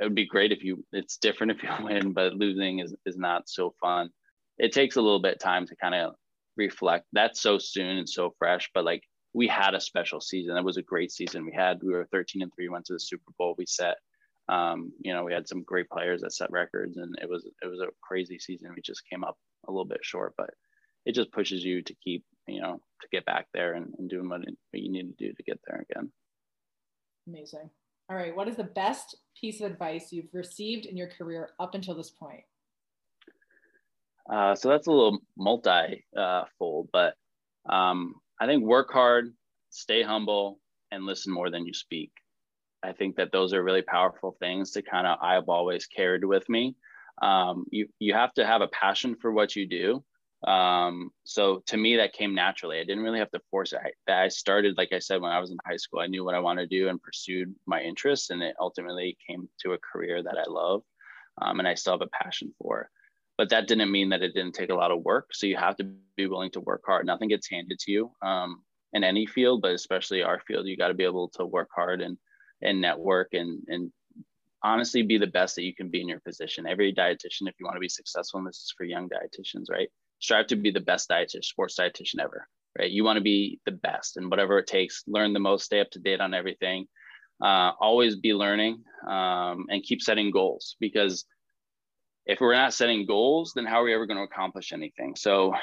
It would be great if you. It's different if you win, but losing is is not so fun. It takes a little bit time to kind of reflect. That's so soon and so fresh, but like we had a special season. It was a great season. We had we were 13 and three, went to the Super Bowl. We set, um, you know, we had some great players that set records, and it was it was a crazy season. We just came up a little bit short, but it just pushes you to keep, you know, to get back there and, and doing what, what you need to do to get there again. Amazing. All right. What is the best piece of advice you've received in your career up until this point? Uh, so that's a little multi-fold, but um, I think work hard, stay humble, and listen more than you speak. I think that those are really powerful things to kind of I've always carried with me. Um, you you have to have a passion for what you do, Um, so to me, that came naturally. I didn't really have to force it. I, I started, like I said, when I was in high school, I knew what I wanted to do and pursued my interests, and it ultimately came to a career that I love, um, and I still have a passion for. But that didn't mean that it didn't take a lot of work. So you have to be willing to work hard. Nothing gets handed to you um, in any field, but especially our field. You got to be able to work hard and and network and and honestly be the best that you can be in your position. Every dietitian, if you want to be successful, and this is for young dietitians, right? Strive to be the best dietitian, sports dietitian ever, right? You want to be the best and whatever it takes, learn the most, stay up to date on everything. Uh, always be learning um, and keep setting goals because if we're not setting goals, then how are we ever going to accomplish anything? So,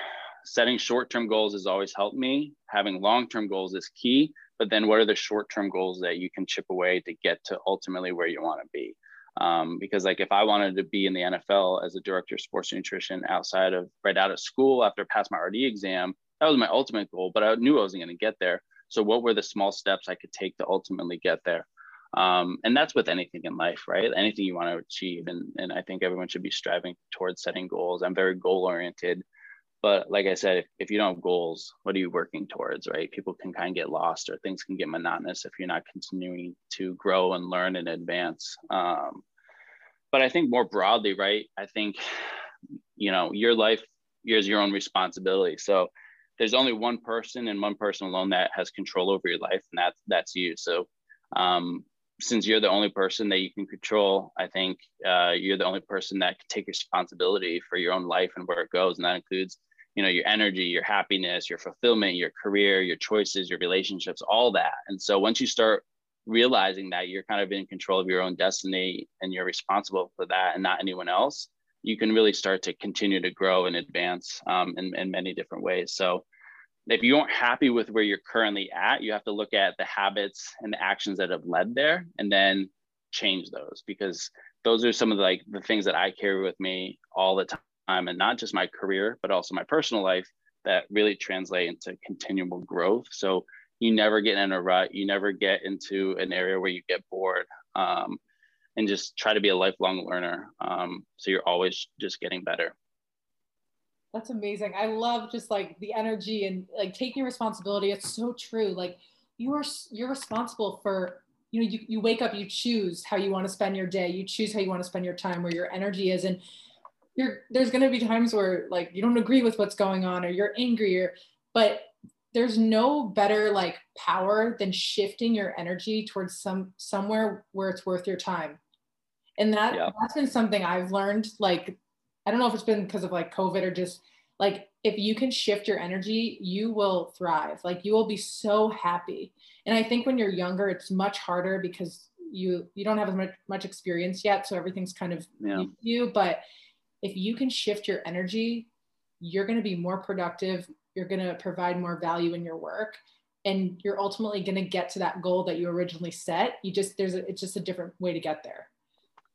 setting short term goals has always helped me. Having long term goals is key. But then, what are the short term goals that you can chip away to get to ultimately where you want to be? Um, because like if I wanted to be in the NFL as a director of sports nutrition outside of right out of school after I passed my RD exam, that was my ultimate goal. But I knew I wasn't going to get there. So what were the small steps I could take to ultimately get there? Um, and that's with anything in life, right? Anything you want to achieve, and and I think everyone should be striving towards setting goals. I'm very goal oriented, but like I said, if, if you don't have goals, what are you working towards, right? People can kind of get lost, or things can get monotonous if you're not continuing to grow and learn and advance. Um, but I think more broadly, right? I think, you know, your life is your own responsibility. So there's only one person and one person alone that has control over your life, and that's that's you. So um, since you're the only person that you can control, I think uh, you're the only person that can take responsibility for your own life and where it goes, and that includes, you know, your energy, your happiness, your fulfillment, your career, your choices, your relationships, all that. And so once you start realizing that you're kind of in control of your own destiny and you're responsible for that and not anyone else, you can really start to continue to grow and advance um, in, in many different ways. So if you aren't happy with where you're currently at, you have to look at the habits and the actions that have led there and then change those because those are some of the, like the things that I carry with me all the time and not just my career, but also my personal life that really translate into continual growth. So you never get in a rut. You never get into an area where you get bored um, and just try to be a lifelong learner. Um, so you're always just getting better. That's amazing. I love just like the energy and like taking responsibility. It's so true. Like you are you're responsible for you know you, you wake up you choose how you want to spend your day. You choose how you want to spend your time where your energy is. And you're there's going to be times where like you don't agree with what's going on or you're angry or but there's no better like power than shifting your energy towards some somewhere where it's worth your time and that yeah. that's been something i've learned like i don't know if it's been because of like covid or just like if you can shift your energy you will thrive like you will be so happy and i think when you're younger it's much harder because you you don't have as much, much experience yet so everything's kind of yeah. you but if you can shift your energy you're going to be more productive you're going to provide more value in your work and you're ultimately going to get to that goal that you originally set. You just there's a, it's just a different way to get there.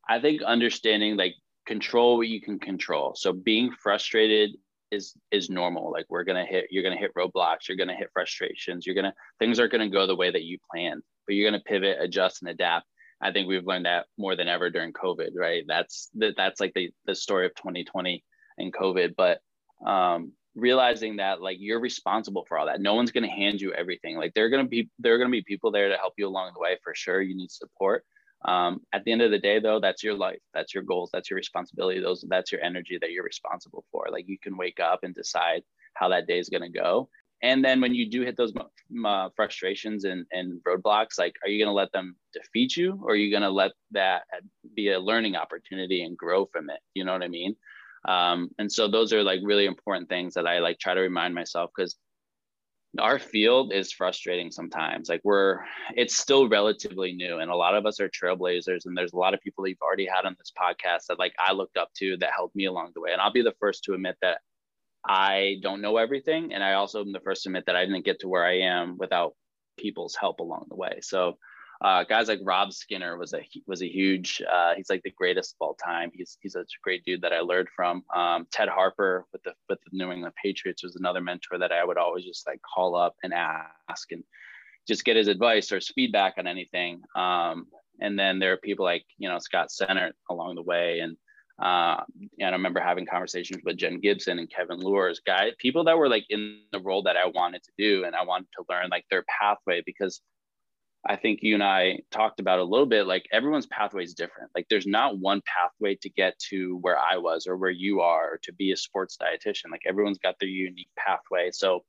I think understanding like control what you can control. So being frustrated is is normal. Like we're gonna hit you're gonna hit roadblocks you're gonna hit frustrations you're gonna things aren't gonna go the way that you planned but you're gonna pivot adjust and adapt i think we've learned that more than ever during covid right? That's that that's like the the story of 2020 and covid but um realizing that like you're responsible for all that. No one's going to hand you everything. Like there are going to be there are going to be people there to help you along the way for sure. You need support. Um, at the end of the day though that's your life. That's your goals. That's your responsibility. Those that's your energy that you're responsible for. Like you can wake up and decide how that day is going to go and then when you do hit those uh, frustrations and, and roadblocks like are you going to let them defeat you or are you going to let that be a learning opportunity and grow from it you know what i mean um, and so those are like really important things that I like try to remind myself because our field is frustrating sometimes. Like we're, it's still relatively new, and a lot of us are trailblazers. And there's a lot of people that you've already had on this podcast that like I looked up to that helped me along the way. And I'll be the first to admit that I don't know everything, and I also am the first to admit that I didn't get to where I am without people's help along the way. So uh, guys like Rob Skinner was a was a huge. Uh, he's like the greatest of all time. He's he's such a great dude that I learned from. Um, Ted Harper with the with the New England Patriots was another mentor that I would always just like call up and ask and just get his advice or feedback on anything. Um, and then there are people like you know Scott Center along the way and Uh, and I remember having conversations with Jen Gibson and Kevin Lures, guys, people that were like in the role that I wanted to do, and I wanted to learn like their pathway because I think you and I talked about a little bit. Like everyone's pathway is different. Like there's not one pathway to get to where I was or where you are to be a sports dietitian. Like everyone's got their unique pathway. So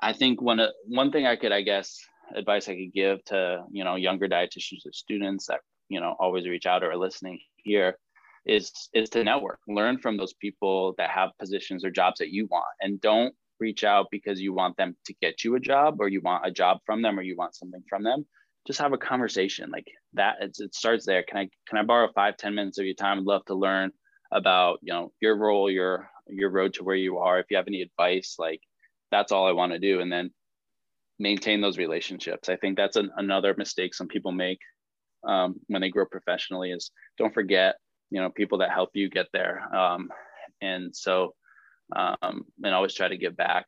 I think one one thing I could, I guess, advice I could give to you know younger dietitians or students that you know always reach out or are listening here is is to network. Learn from those people that have positions or jobs that you want and don't reach out because you want them to get you a job or you want a job from them or you want something from them. Just have a conversation like that it starts there. Can i can i borrow five ten minutes of your time? I'd love to learn about you know your role your your road to where you are. If you have any advice like that's all i want to do and then maintain those relationships. I think that's an, another mistake some people make um, when they grow professionally is don't forget you know people that help you get there. Um, and so um, and always try to give back.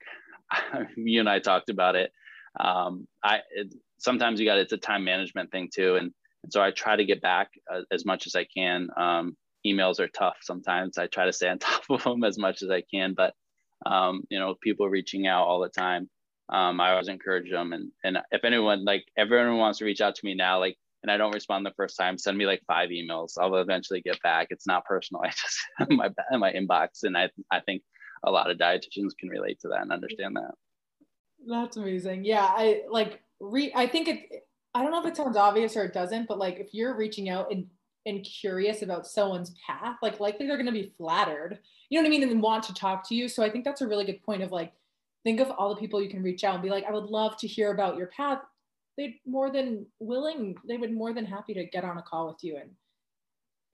You and i talked about it. Um, i it, sometimes you got it's a time management thing too. And, and so i try to get back uh, as much as i can. Um, emails are tough sometimes. I try to stay on top of them as much as i can. But um, you know people reaching out all the time um, i always encourage them. And and if anyone like everyone wants to reach out to me now like and I don't respond the first time, send me like five emails. I'll eventually get back. It's not personal. I just my my inbox, and I I think a lot of dietitians can relate to that and understand that. That's amazing. Yeah, I like re. I think it. I don't know if it sounds obvious or it doesn't, but like if you're reaching out and and curious about someone's path, like likely they're going to be flattered. You know what I mean, and want to talk to you. So I think that's a really good point of like think of all the people you can reach out and be like, I would love to hear about your path they'd more than willing they would more than happy to get on a call with you and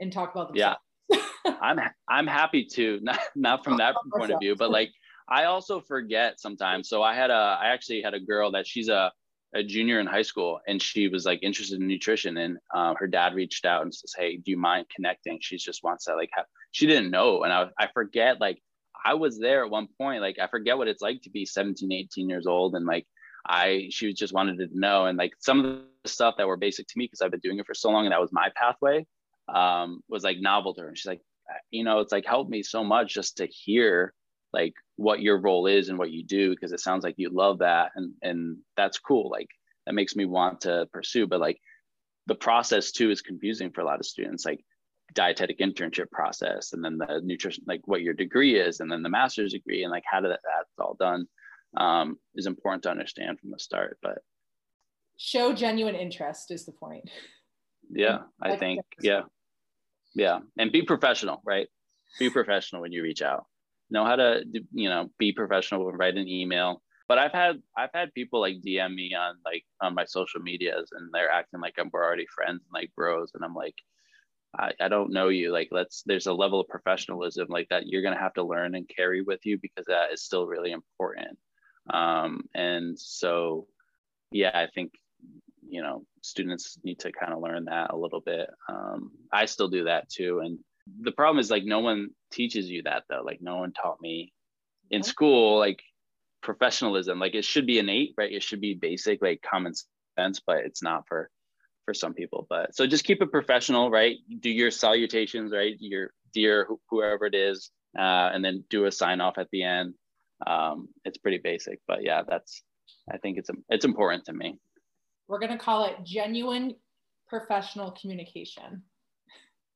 and talk about themselves. yeah. I'm i'm happy to not not from that point of view but like i also forget sometimes. So i had a i actually had a girl that she's a a junior in high school and she was like interested in nutrition and uh, her dad reached out and says hey do you mind connecting? She just wants to like have she didn't know and i, I forget like i was there at one point like i forget what it's like to be 17 18 years old and like I she just wanted to know and like some of the stuff that were basic to me because I've been doing it for so long and that was my pathway um, was like novel to her. And she's like, you know, it's like helped me so much just to hear like what your role is and what you do because it sounds like you love that and and that's cool. Like that makes me want to pursue. But like the process too is confusing for a lot of students. Like dietetic internship process and then the nutrition like what your degree is and then the master's degree and like how did that that's all done um, is important to understand from the start. But show genuine interest is the point. Yeah, I think yeah, yeah, and be professional, right? Be professional when you reach out. Know how to you know be professional. When write an email. But I've had I've had people like DM me on like on my social medias, and they're acting like I'm we're already friends and like bros, and I'm like. I, I don't know you. Like, let's, there's a level of professionalism like that you're going to have to learn and carry with you because that is still really important. Um, and so, yeah, I think, you know, students need to kind of learn that a little bit. Um, I still do that too. And the problem is like, no one teaches you that though. Like no one taught me in school, like professionalism, like it should be innate, right? It should be basic, like common sense, but it's not for, for some people, but so just keep it professional, right? Do your salutations, right? Your dear, whoever it is, uh, and then do a sign off at the end um, it's pretty basic, but yeah, that's I think it's it's important to me. We're gonna call it genuine professional communication.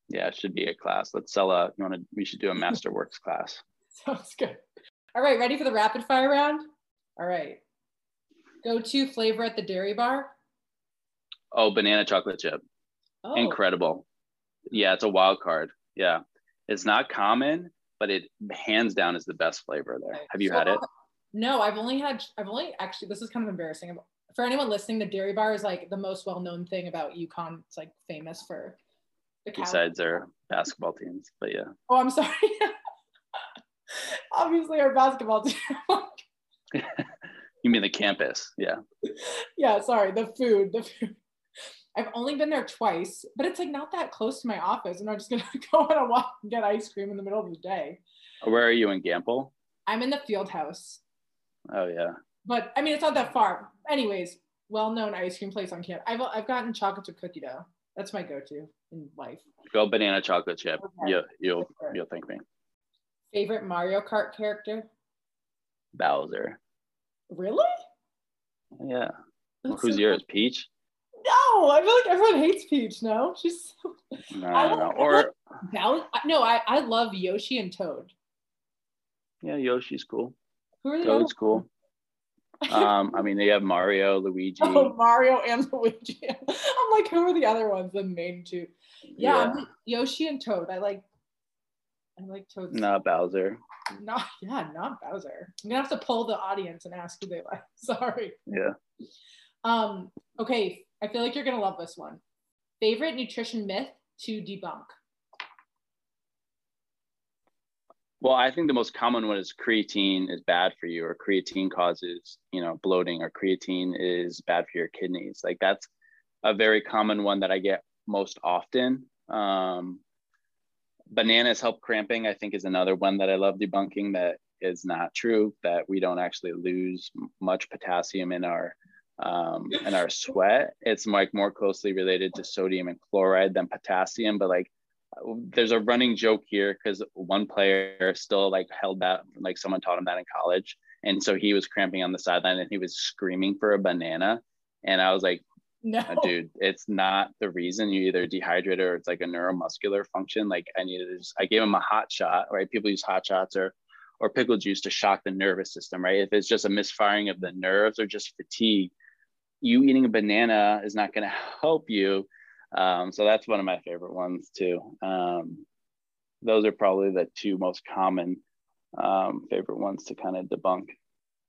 Yeah, it should be a class. Let's sell a. You want to? We should do a MasterWorks class. Sounds good. All right, ready for the rapid fire round? All right. Go to flavor at the dairy bar. Oh, banana chocolate chip. Oh. Incredible. Yeah, it's a wild card. Yeah. It's not common, but it hands down is the best flavor there. Have you so, had it? No, I've only had, I've only actually, this is kind of embarrassing. For anyone listening, the Dairy Bar is like the most well known thing about UConn. It's like famous for the Besides our basketball teams, but yeah. Oh, I'm sorry. Obviously, our basketball team. you mean the campus? Yeah. Yeah, sorry. The food, the food. I've only been there twice, but it's like not that close to my office. And I'm just gonna go on a walk and get ice cream in the middle of the day. Oh, where are you in Gampel? I'm in the field house. Oh yeah. But I mean it's not that far. Anyways, well known ice cream place on campus. I've I've gotten chocolate chip cookie dough. That's my go-to in life. Go banana chocolate chip. Okay. You, you'll you'll thank me. Favorite Mario Kart character? Bowser. Really? Yeah. That's Who's so yours? Peach? No, I feel like everyone hates Peach. No, she's. No, I no, or Bow- no, I I love Yoshi and Toad. Yeah, Yoshi's cool. Who are Toad's cool. um, I mean, they have Mario, Luigi. Oh, Mario and Luigi. I'm like, who are the other ones? The main two. Yeah, yeah. Yoshi and Toad. I like. I like Toad. Not Bowser. Not yeah, not Bowser. I'm gonna have to pull the audience and ask who they like. Sorry. Yeah. Um. Okay. I feel like you're gonna love this one. Favorite nutrition myth to debunk. Well, I think the most common one is creatine is bad for you, or creatine causes, you know, bloating, or creatine is bad for your kidneys. Like that's a very common one that I get most often. Um, bananas help cramping, I think, is another one that I love debunking that is not true, that we don't actually lose much potassium in our um, in our sweat. It's like more closely related to sodium and chloride than potassium, but like there's a running joke here because one player still like held that like someone taught him that in college and so he was cramping on the sideline and he was screaming for a banana and i was like no. Dude it's not the reason you either dehydrate or it's like a neuromuscular function like i needed to just i gave him a hot shot right? People use hot shots or or pickle juice to shock the nervous system right? If it's just a misfiring of the nerves or just fatigue you eating a banana is not going to help you um, so that's one of my favorite ones too. Um, those are probably the two most common um, favorite ones to kind of debunk.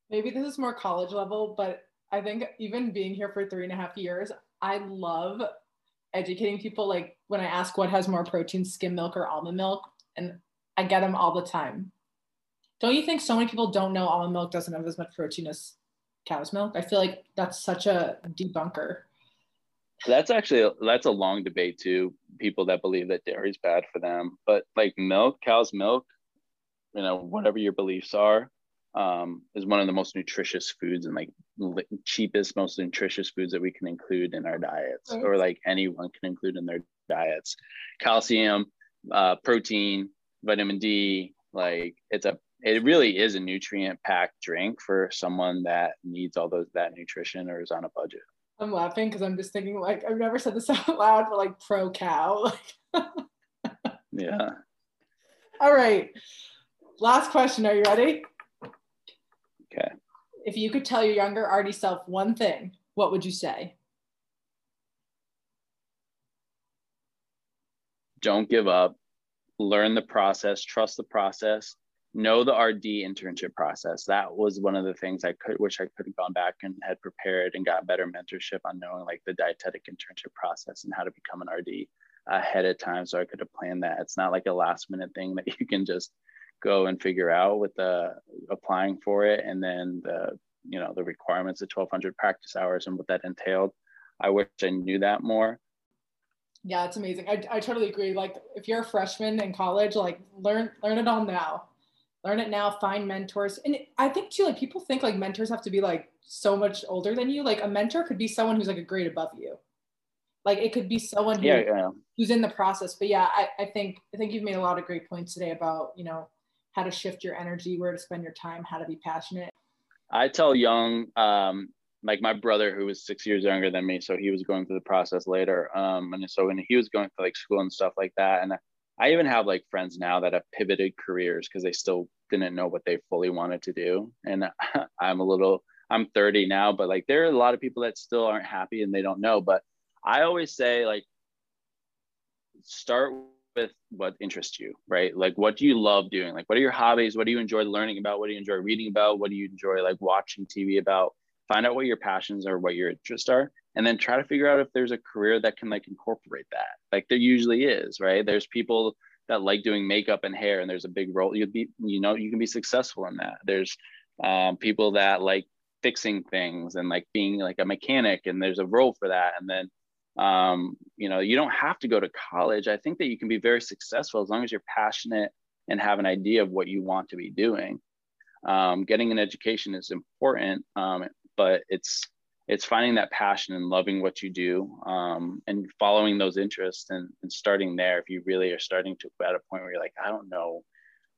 Maybe this is more college level, but I think even being here for three and a half years, I love educating people. Like when I ask what has more protein, skim milk or almond milk, and I get them all the time. Don't you think so many people don't know almond milk doesn't have as much protein as cow's milk? I feel like that's such a debunker. That's actually that's a long debate too. People that believe that dairy is bad for them, but like milk, cow's milk, you know, whatever your beliefs are, um, is one of the most nutritious foods and like cheapest, most nutritious foods that we can include in our diets, right. or like anyone can include in their diets. Calcium, uh, protein, vitamin D, like it's a it really is a nutrient packed drink for someone that needs all those that nutrition or is on a budget. I'm laughing because I'm just thinking like I've never said this out loud, but like pro cow. yeah. All right. Last question. Are you ready? Okay. If you could tell your younger RD self one thing, what would you say? Don't give up. Learn the process, trust the process, know the RD internship process. That was one of the things I could wish I could have gone back and had prepared and got better mentorship on knowing like the dietetic internship process and how to become an RD ahead of time so I could have planned that. It's not like a last minute thing that you can just go and figure out with the applying for it and then the you know the requirements of 1200 practice hours and what that entailed. I wish I knew that more. Yeah, it's amazing. I, I totally agree. Like if you're a freshman in college, like learn learn it all now learn it now find mentors. And i think too like people think like mentors have to be like so much older than you. Like a mentor could be someone who's like a grade above you. Like it could be someone who, yeah, yeah. who's in the process. But yeah I, I think i think you've made a lot of great points today about you know how to shift your energy where to spend your time how to be passionate. I tell young um like my brother who was six years younger than me so he was going through the process later um and so when he was going to like school and stuff like that and I even have like friends now that have pivoted careers because they still didn't know what they fully wanted to do. And I'm a little, I'm 30 now, but like there are a lot of people that still aren't happy and they don't know. But I always say, like, start with what interests you, right? Like, what do you love doing? Like, what are your hobbies? What do you enjoy learning about? What do you enjoy reading about? What do you enjoy like watching TV about? Find out what your passions are, what your interests are, and then try to figure out if there's a career that can like incorporate that. Like there usually is right? There's people that like doing makeup and hair and there's a big role. You'd be you know you can be successful in that. There's um, people that like fixing things and like being like a mechanic and there's a role for that. And then um, you know you don't have to go to college. I think that you can be very successful as long as you're passionate and have an idea of what you want to be doing. Um, getting an education is important um, but it's it's finding that passion and loving what you do um, and following those interests and, and starting there if you really are starting to at a point where you're like i don't know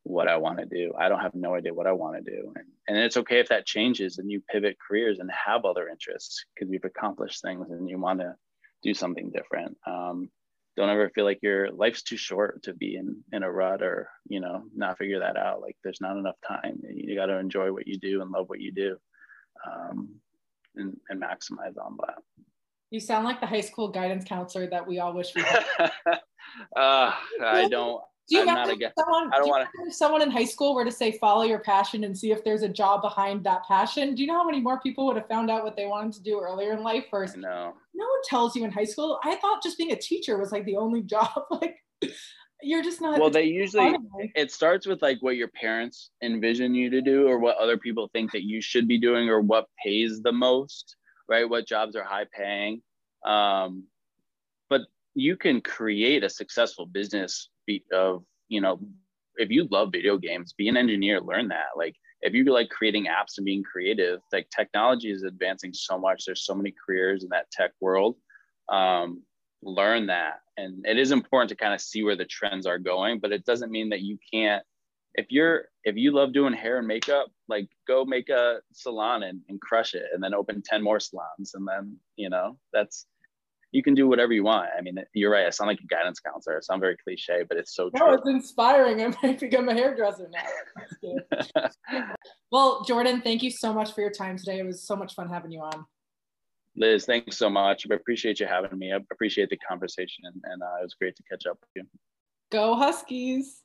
what i want to do. I don't have no idea what i want to do. And, and it's okay if that changes and you pivot careers and have other interests because you've accomplished things and you want to do something different. Um, don't ever feel like your life's too short to be in in a rut or you know not figure that out. Like there's not enough time. You got to enjoy what you do and love what you do um, and, and maximize on that. You sound like the high school guidance counselor that we all wish we had. uh, I don't. Do you I'm if someone, I don't do want if someone in high school were to say follow your passion and see if there's a job behind that passion? Do you know how many more people would have found out what they wanted to do earlier in life? First, no. No one tells you in high school. I thought just being a teacher was like the only job. like you're just not well they usually it starts with like what your parents envision you to do or what other people think that you should be doing or what pays the most right? What jobs are high paying. Um, but you can create a successful business of you know if you love video games be an engineer learn that. Like if you like creating apps and being creative like technology is advancing so much. There's so many careers in that tech world. Um, learn that and it is important to kind of see where the trends are going but it doesn't mean that you can't if you're if you love doing hair and makeup like go make a salon and, and crush it and then open 10 more salons and then you know that's you can do whatever you want. I mean you're right i sound like a guidance counselor i sound very cliche but it's so no, true. it's inspiring i might become a hairdresser now. Well jordan thank you so much for your time today it was so much fun having you on Liz, thanks so much. I appreciate you having me. I appreciate the conversation, and, and uh, it was great to catch up with you. Go Huskies!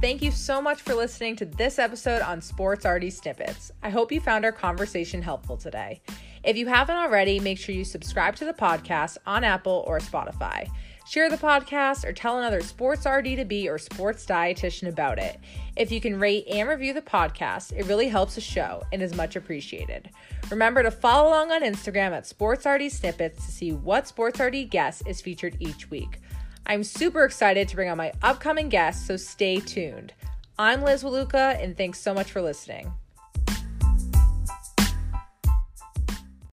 Thank you so much for listening to this episode on Sports RD Snippets. I hope you found our conversation helpful today. If you haven't already, make sure you subscribe to the podcast on Apple or Spotify. Share the podcast or tell another sports RD2B or sports dietitian about it. If you can rate and review the podcast, it really helps the show and is much appreciated. Remember to follow along on Instagram at Sports RD Snippets to see what Sports RD guest is featured each week. I'm super excited to bring on my upcoming guests, so stay tuned. I'm Liz Waluka, and thanks so much for listening.